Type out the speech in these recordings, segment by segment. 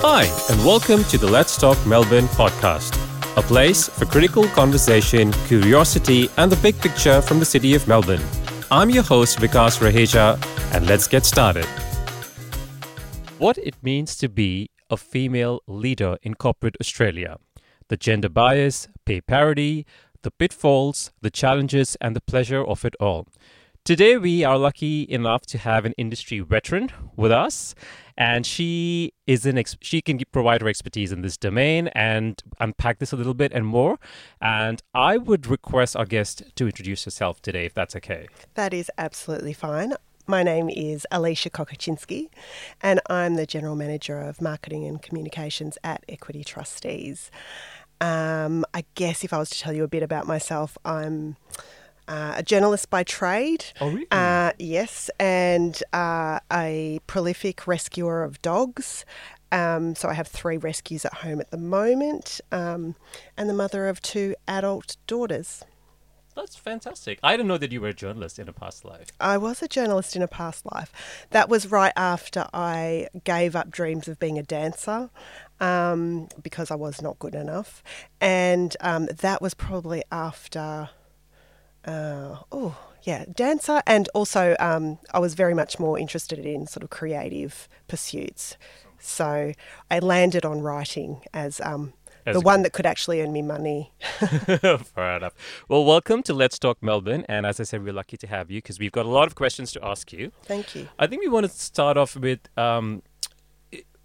Hi, and welcome to the Let's Talk Melbourne podcast, a place for critical conversation, curiosity, and the big picture from the city of Melbourne. I'm your host, Vikas Raheja, and let's get started. What it means to be a female leader in corporate Australia, the gender bias, pay parity, the pitfalls, the challenges, and the pleasure of it all. Today, we are lucky enough to have an industry veteran with us, and she is an ex- she can provide her expertise in this domain and unpack this a little bit and more. And I would request our guest to introduce herself today, if that's okay. That is absolutely fine. My name is Alicia Kokocinski, and I'm the General Manager of Marketing and Communications at Equity Trustees. Um, I guess if I was to tell you a bit about myself, I'm uh, a journalist by trade. Oh, really? Uh, yes, and uh, a prolific rescuer of dogs. Um, so I have three rescues at home at the moment, um, and the mother of two adult daughters. That's fantastic. I didn't know that you were a journalist in a past life. I was a journalist in a past life. That was right after I gave up dreams of being a dancer um, because I was not good enough. And um, that was probably after, uh, oh, yeah, dancer. And also, um, I was very much more interested in sort of creative pursuits. So I landed on writing as um, the one that could actually earn me money. Fair enough. Well, welcome to Let's Talk Melbourne. And as I said, we're lucky to have you because we've got a lot of questions to ask you. Thank you. I think we want to start off with um,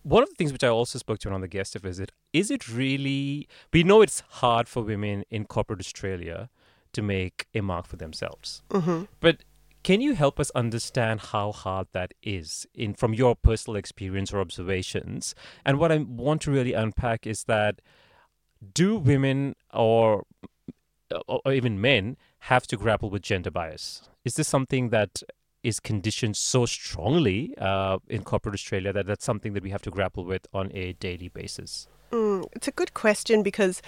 one of the things which I also spoke to on the guest visit. Is it really? We know it's hard for women in corporate Australia to make a mark for themselves, hmm but can you help us understand how hard that is in from your personal experience or observations? And what I want to really unpack is that do women or or or even men have to grapple with gender bias? Is this something that is conditioned so strongly uh, in corporate Australia that that's something that we have to grapple with on a daily basis? Mm, it's a good question because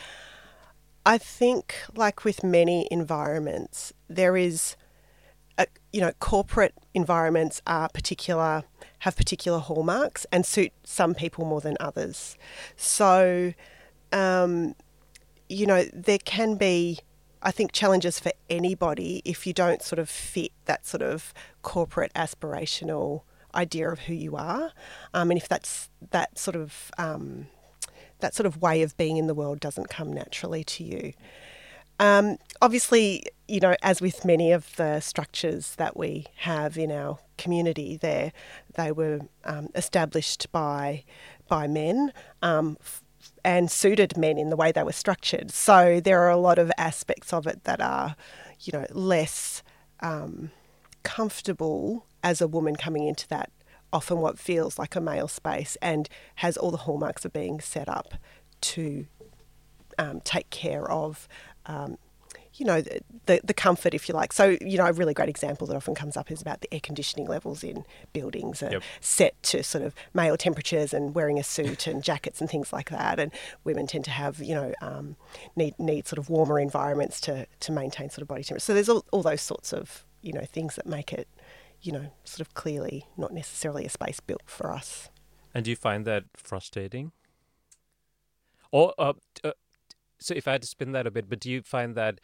I think, like with many environments, there is, a, you know, corporate environments are particular, have particular hallmarks and suit some people more than others. So, um, you know, there can be, I think, challenges for anybody if you don't sort of fit that sort of corporate aspirational idea of who you are. Um, and if that's that sort of, um, that sort of way of being in the world doesn't come naturally to you. Um, obviously, you know, as with many of the structures that we have in our community, there they were um, established by by men um, and suited men in the way they were structured. So there are a lot of aspects of it that are, you know, less um, comfortable as a woman coming into that often what feels like a male space and has all the hallmarks of being set up to um, take care of, um, you know, the, the, the comfort, if you like. So, you know, a really great example that often comes up is about the air conditioning levels in buildings are Yep. set to sort of male temperatures and wearing a suit and jackets and things like that. And women tend to have, you know, um, need, need sort of warmer environments to, to maintain sort of body temperature. So there's all, all those sorts of, you know, things that make it, you know, sort of clearly not necessarily a space built for us. And do you find that frustrating? Or uh, uh, so, if I had to spin that a bit, but do you find that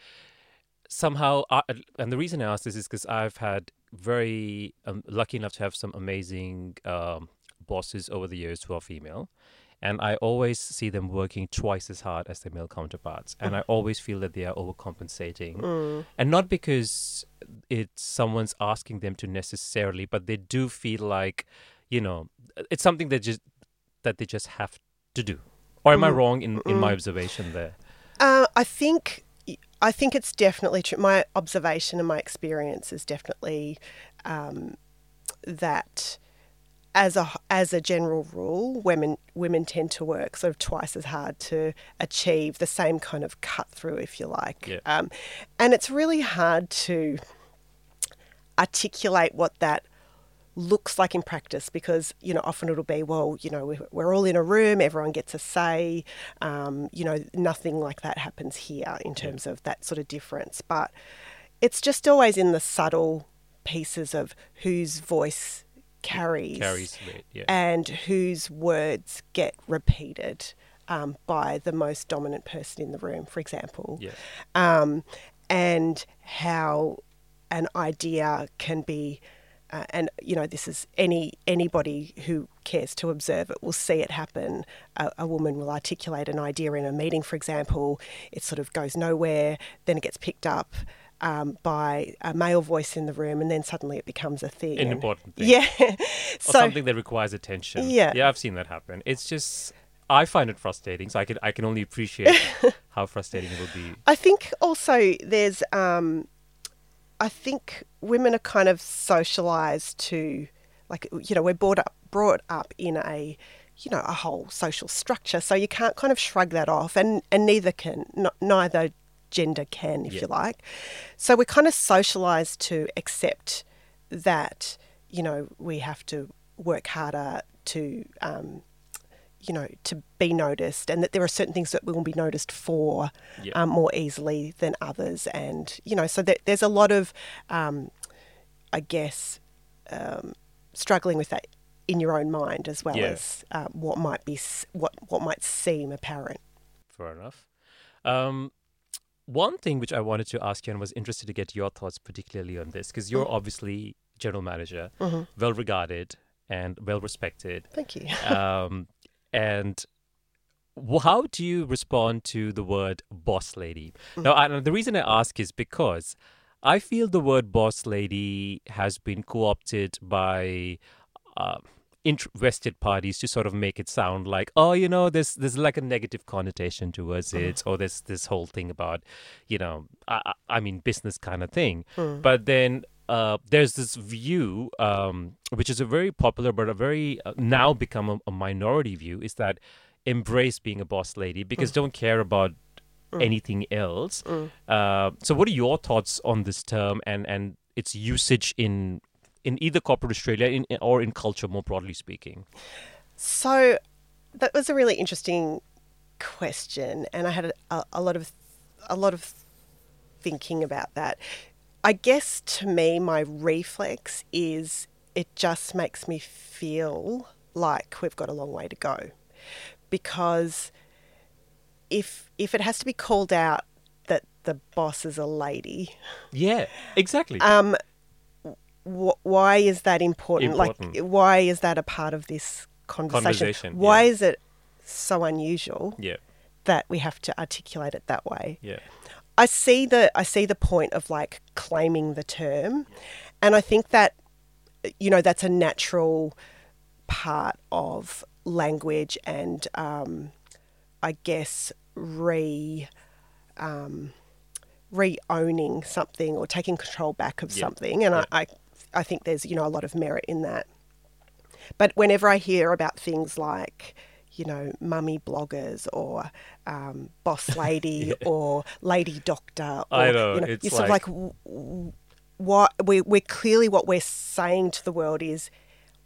somehow? Uh, and the reason I ask this is because I've had very um, lucky enough to have some amazing um, bosses over the years who are female, and I always see them working twice as hard as their male counterparts, and I always feel that they are overcompensating, Mm. and not because it's someone's asking them to necessarily, but they do feel like, you know, it's something that just that they just have to do. Or am I Mm, wrong in, in my mm. observation there? Uh, I think I think it's definitely true. My observation and my experience is definitely um, that as a as a general rule, women women tend to work sort of twice as hard to achieve the same kind of cut through, if you like. Yeah. Um, and it's really hard to articulate what that looks like in practice because you know often it'll be well you know we're, we're all in a room everyone gets a say um, you know nothing like that happens here in terms of that sort of difference but it's just always in the subtle pieces of whose voice carries, Carries weight. Yeah. and whose words get repeated um, by the most dominant person in the room, for example. yeah. um, and how an idea can be uh, and you know this is any anybody who cares to observe it will see it happen a, a woman will articulate an idea in a meeting for example it sort of goes nowhere then it gets picked up um, by a male voice in the room and then suddenly it becomes a thing An important thing. yeah or something that requires attention. Yeah. Yeah, I've seen that happen. It's just I find it frustrating. So I can I can only appreciate how frustrating it will be. I think also there's, um, I think women are kind of socialized to, like, you know, we're brought up brought up in a, you know, a whole social structure, so you can't kind of shrug that off, and and neither can n- neither gender can, if Yeah. you like. So we're kind of socialized to accept that, you know, we have to work harder to. Um, you know, to be noticed, and that there are certain things that we will be noticed for Yeah. um, more easily than others, and you know, so that there's a lot of, um, I guess, um, struggling with that in your own mind as well Yeah. as uh, what might be what what might seem apparent. Fair enough. Um, one thing which I wanted to ask you and was interested to get your thoughts, particularly on this, because you're obviously general manager, well regarded and well respected. Thank you. um, and how do you respond to the word boss lady? Now, and the reason I ask is because I feel the word boss lady has been co opted by. Uh, interested parties to sort of make it sound like oh you know there's there's like a negative connotation towards it or there's this whole thing about you know i, I mean business kind of thing. But then uh, there's this view, um, which is a very popular but a very uh, now become a, a minority view, is that embrace being a boss lady because don't care about anything else. Uh, so, what are your thoughts on this term and and its usage in in either corporate Australia in, or in culture more broadly speaking? So that was a really interesting question, and I had a, a lot of a lot of thinking about that. I guess to me, my reflex is it just makes me feel like we've got a long way to go, because if if it has to be called out that the boss is a lady, Yeah, exactly. um, wh- why is that important? Important. Like, why is that a part of this conversation? Conversation, Why yeah. is it so unusual yeah, that we have to articulate it that way? yeah, I see the I see the point of like claiming the term, and I think that you know that's a natural part of language and um, I guess re um, re-owning something or taking control back of Yeah. something, and Yeah. I, I I think there's you know a lot of merit in that. But whenever I hear about things like, you know, mummy bloggers or um, boss lady or lady doctor, or, I know, you know, it's you're sort of like, what we we're clearly what we're saying to the world is,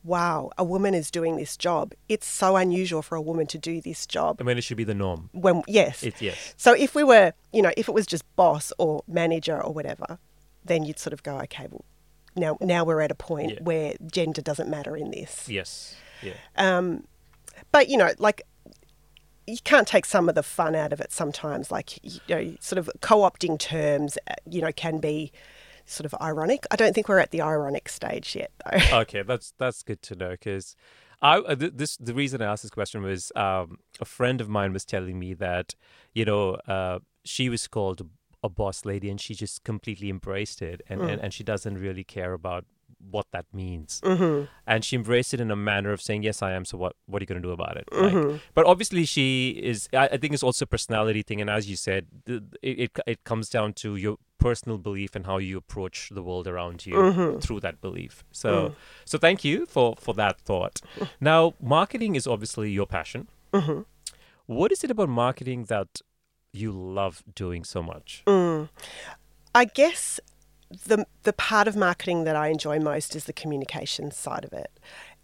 wow, a woman is doing this job. It's so unusual for a woman to do this job. I mean, it should be the norm. When yes, It, yes. so if we were, you know, if it was just boss or manager or whatever, then you'd sort of go, okay, well, now now we're at a point Yeah. where gender doesn't matter in this. Yes. Yeah. Um, but you know, like you can't take some of the fun out of it sometimes. Like you know, sort of co-opting terms, uh, you know, can be sort of ironic. I don't think we're at the ironic stage yet, though. okay, that's that's good to know because I uh, this the reason I asked this question was um, a friend of mine was telling me that you know uh, she was called a boss lady and she just completely embraced it and, and, mm. and she doesn't really care about what that means. Mm-hmm. And she embraced it in a manner of saying yes i am so what what are you going to do about it? Like, mm-hmm. but obviously she is I, I think it's also a personality thing and as you said the, it, it it comes down to your personal belief and how you approach the world around you mm-hmm. through that belief. So mm. so thank you for for that thought. Now marketing is obviously your passion. What is it about marketing that you love doing so much? I guess the the part of marketing that I enjoy most is the communication side of it,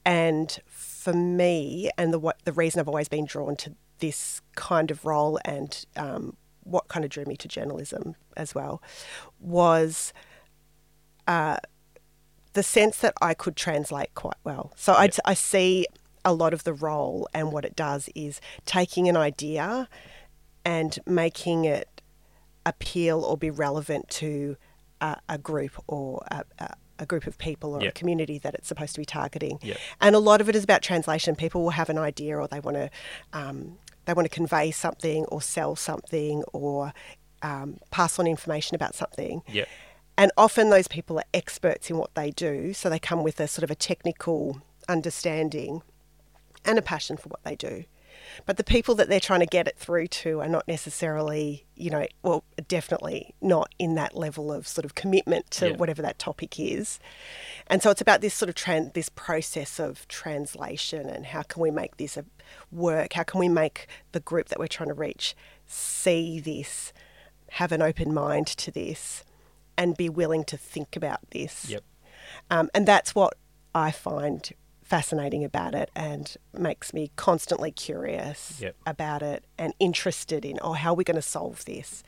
and for me, and the what the reason I've always been drawn to this kind of role and um, what kind of drew me to journalism as well was uh, the sense that I could translate quite well. So I, I see a lot of the role, and what it does is taking an idea and making it appeal or be relevant to a, a group or a, a, a group of people or Yep. a community that it's supposed to be targeting. Yep. And a lot of it is about translation. People will have an idea or they want to um, they want to convey something or sell something or um, pass on information about something. Yep. And often those people are experts in what they do, so they come with a sort of a technical understanding and a passion for what they do. But the people that they're trying to get it through to are not necessarily, you know, well, definitely not in that level of sort of commitment to Yeah. whatever that topic is. And so it's about this sort of tran- this process of translation and how can we make this work? How can we make the group that we're trying to reach see this, have an open mind to this, and be willing to think about this? Yep. Um, and that's what I find fascinating about it and makes me constantly curious Yep. about it and interested in, oh, how are we going to solve this?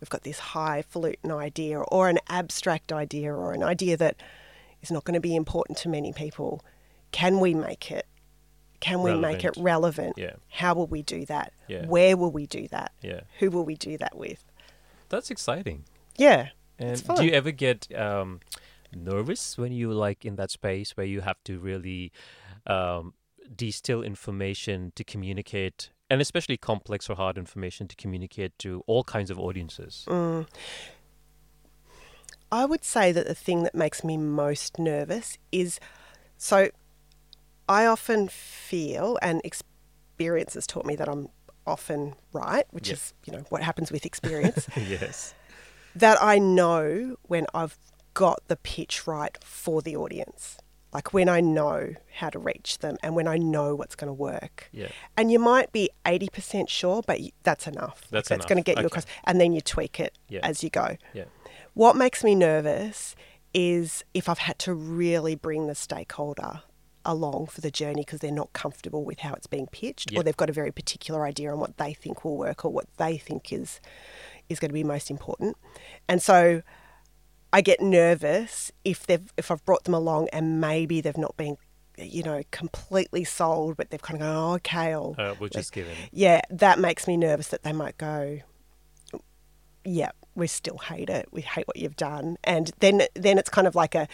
We've got this highfalutin idea or an abstract idea or an idea that is not going to be important to many people. Can we make it? Can we make it Relevant. relevant? Yeah. How will we do that? Yeah. Where will we do that? Yeah. Who will we do that with? That's exciting. Yeah. And do you ever get um, nervous when you like in that space where you have to really um, distill information to communicate, and especially complex or hard information to communicate to all kinds of audiences? Mm. I would say that the thing that makes me most nervous is so I often feel, and experience has taught me that I'm often right, which Yep. is, you know, what happens with experience, yes. that I know when I've got the pitch right for the audience. Like when I know how to reach them and when I know what's going to work. Yeah. And you might be 80% sure, but that's enough. Like, That's that's going to get you across. And then you tweak it Yeah. as you go. Yeah. What makes me nervous is if I've had to really bring the stakeholder along for the journey because they're not comfortable with how it's being pitched Yep. or they've got a very particular idea on what they think will work or what they think is is going to be most important. And so I get nervous if they've if I've brought them along and maybe they've not been you know completely sold but they've kind of gone oh, okay Uh, we'll just give in. yeah, that makes me nervous that they might go, yeah, we still hate it. We hate what you've done, and then then it's kind of like a,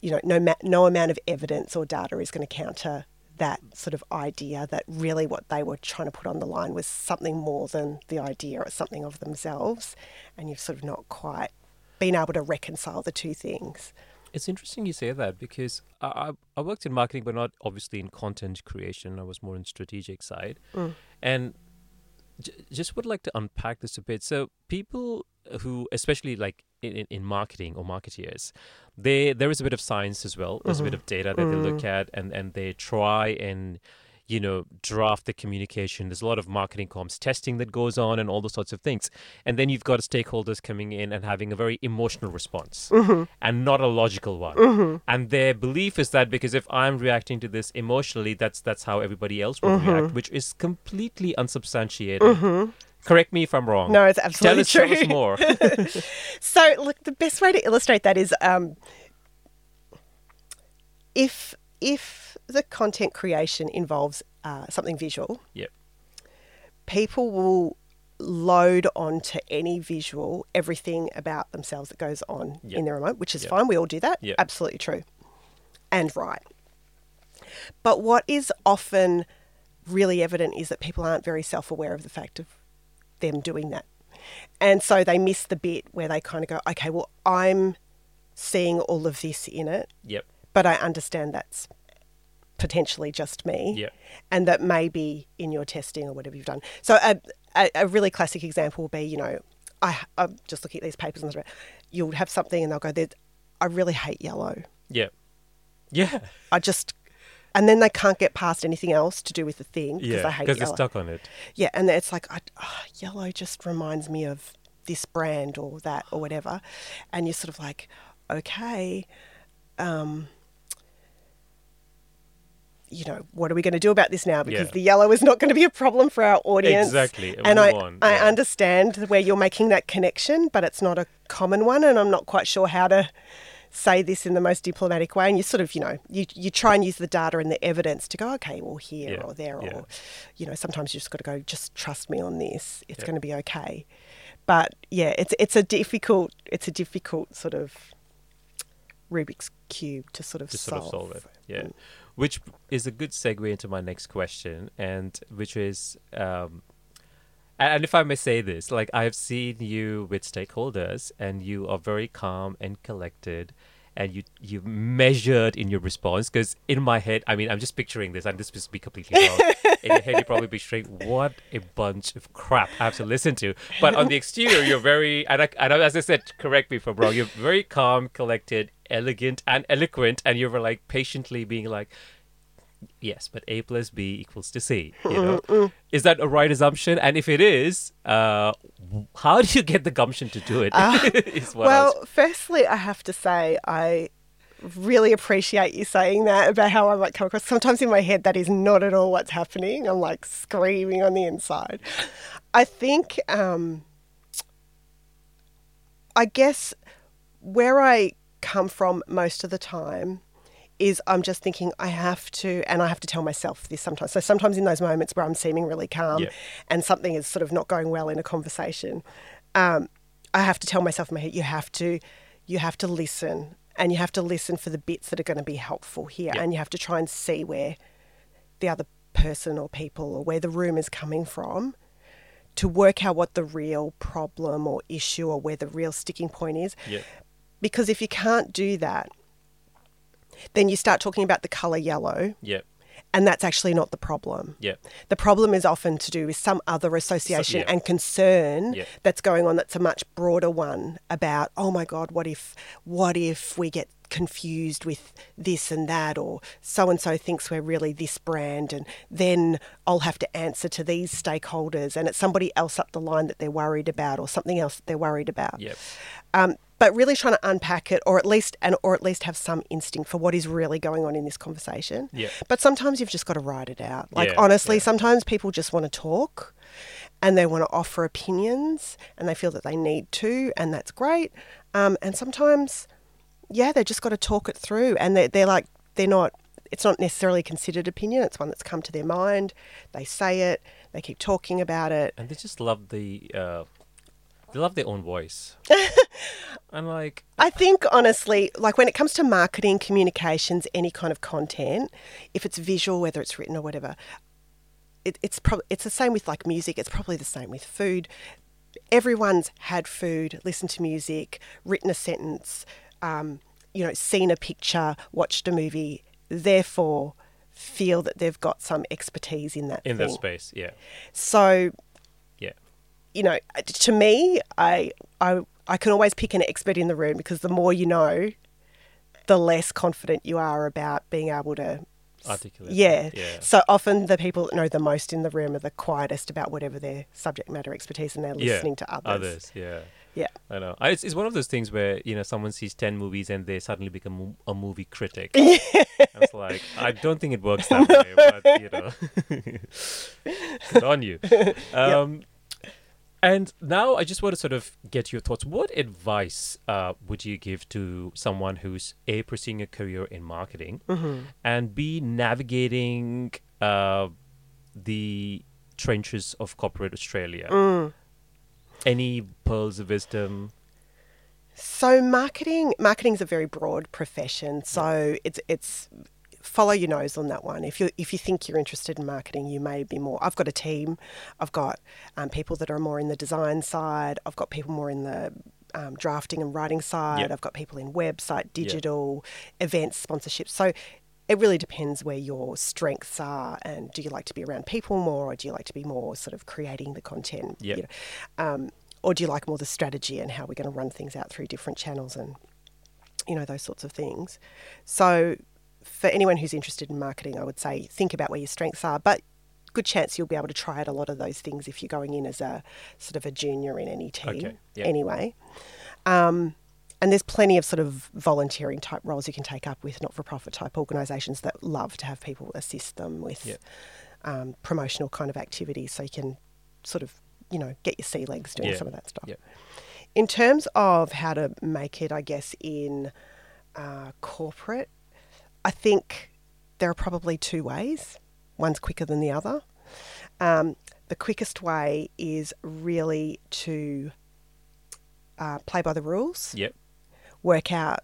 you know, no ma- no amount of evidence or data is going to counter that sort of idea that really what they were trying to put on the line was something more than the idea or something of themselves, and you've sort of not quite been able to reconcile the two things. It's interesting you say that because I, I worked in marketing, but not obviously in content creation. I was more in strategic side, mm. and j- just would like to unpack this a bit. So people who, especially like in, in, in marketing or marketeers, they there is a bit of science as well. There's a bit mm-hmm. of data that they look mm. at, and and they try and you know draft the communication. There's a lot of marketing comms testing that goes on, and all those sorts of things. And then you've got stakeholders coming in and having a very emotional response, mm-hmm. and not a logical one. Mm-hmm. And their belief is that because if I'm reacting to this emotionally, that's that's how everybody else will mm-hmm. react, which is completely unsubstantiated. Correct me if I'm wrong. No, it's Tell absolutely us, tell true. us more. So, look, the best way to illustrate that is um, if if the content creation involves uh, something visual, yep. people will load onto any visual everything about themselves that goes on Yep. in their remote, which is Yep. fine. We all do that. Yep. Absolutely true. And right. But what is often really evident is that people aren't very self aware of the fact of them doing that. And so they miss the bit where they kind of go, okay, well, I'm seeing all of this in it, Yep. but I understand that's potentially just me, Yep. and that maybe in your testing or whatever you've done. So a, a, a really classic example will be, you know, I, I'm just looking at these papers and you'll have something and they'll go, "There- I really hate yellow. yeah Yeah. I just, and then they can't get past anything else to do with the thing because Yeah. they hate Because they're stuck on it. Yeah, and it's like, I, oh, yellow just reminds me of this brand or that or whatever. And you're sort of like, okay, um, you know, what are we going to do about this now? Because Yeah. the yellow is not going to be a problem for our audience. Exactly, and I, on, I yeah. understand where you're making that connection, but it's not a common one. And I'm not quite sure how to say this in the most diplomatic way, and you sort of, you know, you, you try and use the data and the evidence to go, okay, well, here Yeah, or there, or, you know, sometimes you just got to go, just trust me on this. It's going to be okay. But yeah, it's it's a difficult it's a difficult sort of Rubik's cube to sort of to solve. sort of solve it. Yeah, Mm. Which is a good segue into my next question, and which is, um, and if I may say this, like I have seen you with stakeholders, and you are very calm and collected. And you you measured in your response because in my head, I mean, I'm just picturing this, and this must be completely wrong. in your head, you probably be picturing what a bunch of crap I have to listen to. But on the exterior, you're very, and, I, and as I said, correct me if I'm wrong. You're very calm, collected, elegant, and eloquent, and you were like patiently being like, "Yes, but A plus B equals to C." You know, is that a right assumption? And if it is, uh, how do you get the gumption to do it? what I was- Well, firstly, I have to say I really appreciate you saying that about how I might come across. Sometimes in my head, that is not at all what's happening. I'm like screaming on the inside. I think, um, I guess, where I come from most of the time is I'm just thinking I have to, and I have to tell myself this sometimes. So sometimes in those moments where I'm seeming really calm Yeah. and something is sort of not going well in a conversation, um, I have to tell myself in my head, you have to, you have to listen, and you have to listen for the bits that are going to be helpful here, Yeah. and you have to try and see where the other person or people or where the room is coming from to work out what the real problem or issue or where the real sticking point is. yeah, Because if you can't do that, then you start talking about the color yellow, yeah, and that's actually not the problem. yeah, The problem is often to do with some other association yeah. and concern that's going on that's a much broader one about, oh my God, what if what if we get confused with this and that or so and so thinks we're really this brand and then I'll have to answer to these stakeholders and it's somebody else up the line that they're worried about or something else that they're worried about. yeah, Um, but really trying to unpack it, or at least and or at least have some instinct for what is really going on in this conversation. Yeah. But sometimes you've just got to write it out. Like Yeah, honestly, yeah. sometimes people just want to talk, and they want to offer opinions, and they feel that they need to, and that's great. Um, and sometimes, yeah, they just got to talk it through, and they they're like they're not. It's not necessarily considered opinion. It's one that's come to their mind. They say it. They keep talking about it. and they just love the, uh, they love their own voice. I'm like, I think honestly, like when it comes to marketing, communications, any kind of content, if it's visual, whether it's written or whatever, it, it's probably it's the same with like music. It's probably the same with food. Everyone's had food, listened to music, written a sentence, um, you know, seen a picture, watched a movie. Therefore, feel that they've got some expertise in that in thing. that space, yeah, So you know, to me, I, I, I can always pick an expert in the room because the more you know, the less confident you are about being able to. articulate. Yeah. yeah, So often the people that know the most in the room are the quietest about whatever their subject matter expertise and they're Yeah, listening to others. others, yeah. Yeah. I know. It's, it's one of those things where you know someone sees ten movies and they suddenly become a movie critic. Yeah. It's like I don't think it works that way, but you know, good on you. Um, And now I just want to sort of get your thoughts. What advice uh, would you give to someone who's a pursuing a career in marketing and b navigating uh, the trenches of corporate Australia? Any pearls of wisdom? So marketing marketing is a very broad profession. So it's it's follow your nose on that one. If you if you think you're interested in marketing, you may be more. I've got a team. I've got um, people that are more in the design side. I've got people more in the um, drafting and writing side. Yeah. I've got people in website, digital, events, sponsorships. So it really depends where your strengths are and do you like to be around people more or do you like to be more sort of creating the content Yep. you know? um, or do you like more the strategy and how we're going to run things out through different channels and you know those sorts of things so for anyone who's interested in marketing i would say think about where your strengths are but good chance you'll be able to try out a lot of those things if you're going in as a sort of a junior in any team Okay, yeah. anyway um, and there's plenty of sort of volunteering type roles you can take up with not-for-profit type organisations that love to have people assist them with Yeah. um, promotional kind of activities so you can sort of you know get your sea legs doing Yeah. some of that stuff in terms of how to make it i guess in uh, corporate, I think there are probably two ways. One's quicker than the other. Um, the quickest way is really to uh, play by the rules, Yep. work out,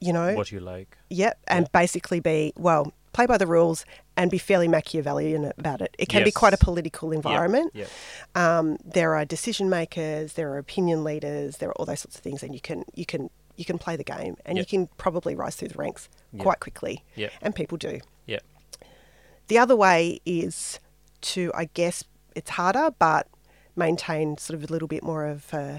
you know, What you like. Yep, and basically be well, play by the rules and be fairly Machiavellian about it. It can be quite a political environment. Yep. Um, there are decision makers, there are opinion leaders, there are all those sorts of things, and you can you can you can play the game, and Yep. you can probably rise through the ranks Yep. quite quickly. Yep. and people do. Yep. The other way is to, I guess, it's harder, but maintain sort of a little bit more of uh,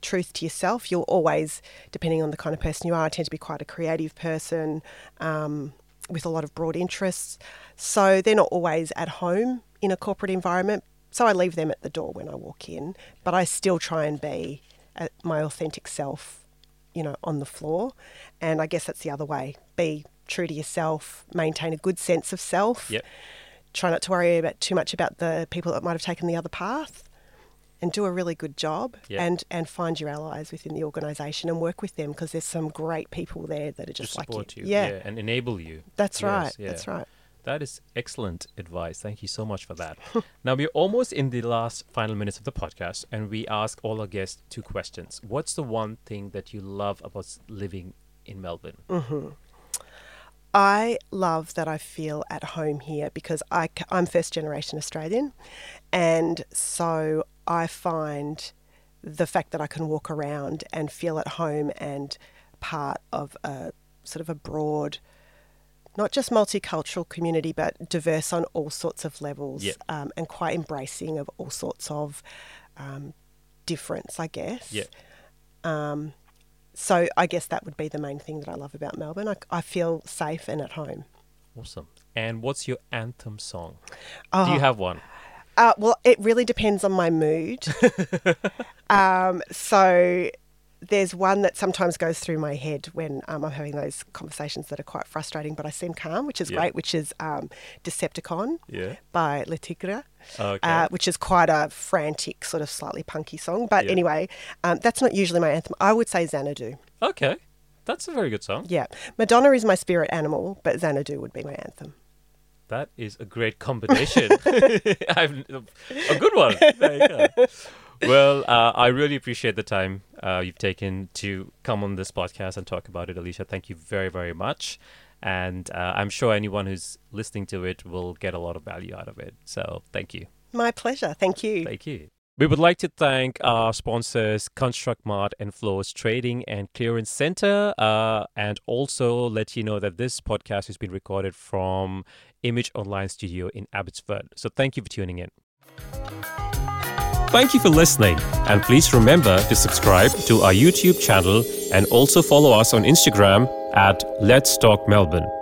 truth to yourself. You'll always, depending on the kind of person you are, I tend to be quite a creative person um, with a lot of broad interests. So they're not always at home in a corporate environment. So I leave them at the door when I walk in, but I still try and be my authentic self, you know, on the floor. And I guess that's the other way. Be true to yourself, maintain a good sense of self Yep. try not to worry about too much about the people that might have taken the other path and do a really good job Yeah. and and find your allies within the organization and work with them because there's some great people there that are To just like support you. Yeah, And enable you. that's Yes, right. yeah. That's right. That is excellent advice. Thank you so much for that. now, we're almost in the last final minutes of the podcast, and we ask all our guests two questions. What's the one thing that you love about living in Melbourne? Mm. I love that I feel at home here because I, am first generation Australian, and so I find the fact that I can walk around and feel at home and part of a sort of a broad, not just multicultural community, but diverse on all sorts of levels, Yep. um, and quite embracing of all sorts of um, difference, I guess. Yeah. Um, so I guess that would be the main thing that I love about Melbourne. I, I feel safe and at home. Awesome. And what's your anthem song? Oh, Do you have one? Uh, well, it really depends on my mood. um, so there's one that sometimes goes through my head when um, I'm having those conversations that are quite frustrating, but I seem calm, which is Yeah. great, which is um, Decepticon Yeah. by Le Tigre. Okay. Uh, which is quite a frantic, sort of slightly punky song. But Yeah. anyway, um, that's not usually my anthem. I would say Xanadu. okay. That's a very good song. Yeah. Madonna is my spirit animal, but Xanadu would be my anthem. That is a great combination. I've, a good one. There you go. Well, uh, I really appreciate the time uh, you've taken to come on this podcast and talk about it, Alicia. Thank you very, very much. And uh, I'm sure anyone who's listening to it will get a lot of value out of it. So thank you. My pleasure. Thank you. Thank you. We would like to thank our sponsors, Construct Mart and Flows Trading and Clearance Center, uh, and also let you know that this podcast has been recorded from Image Online Studio in Abbotsford. So thank you for tuning in. Thank you for listening, and please remember to subscribe to our YouTube channel and also follow us on Instagram at Let's Talk Melbourne.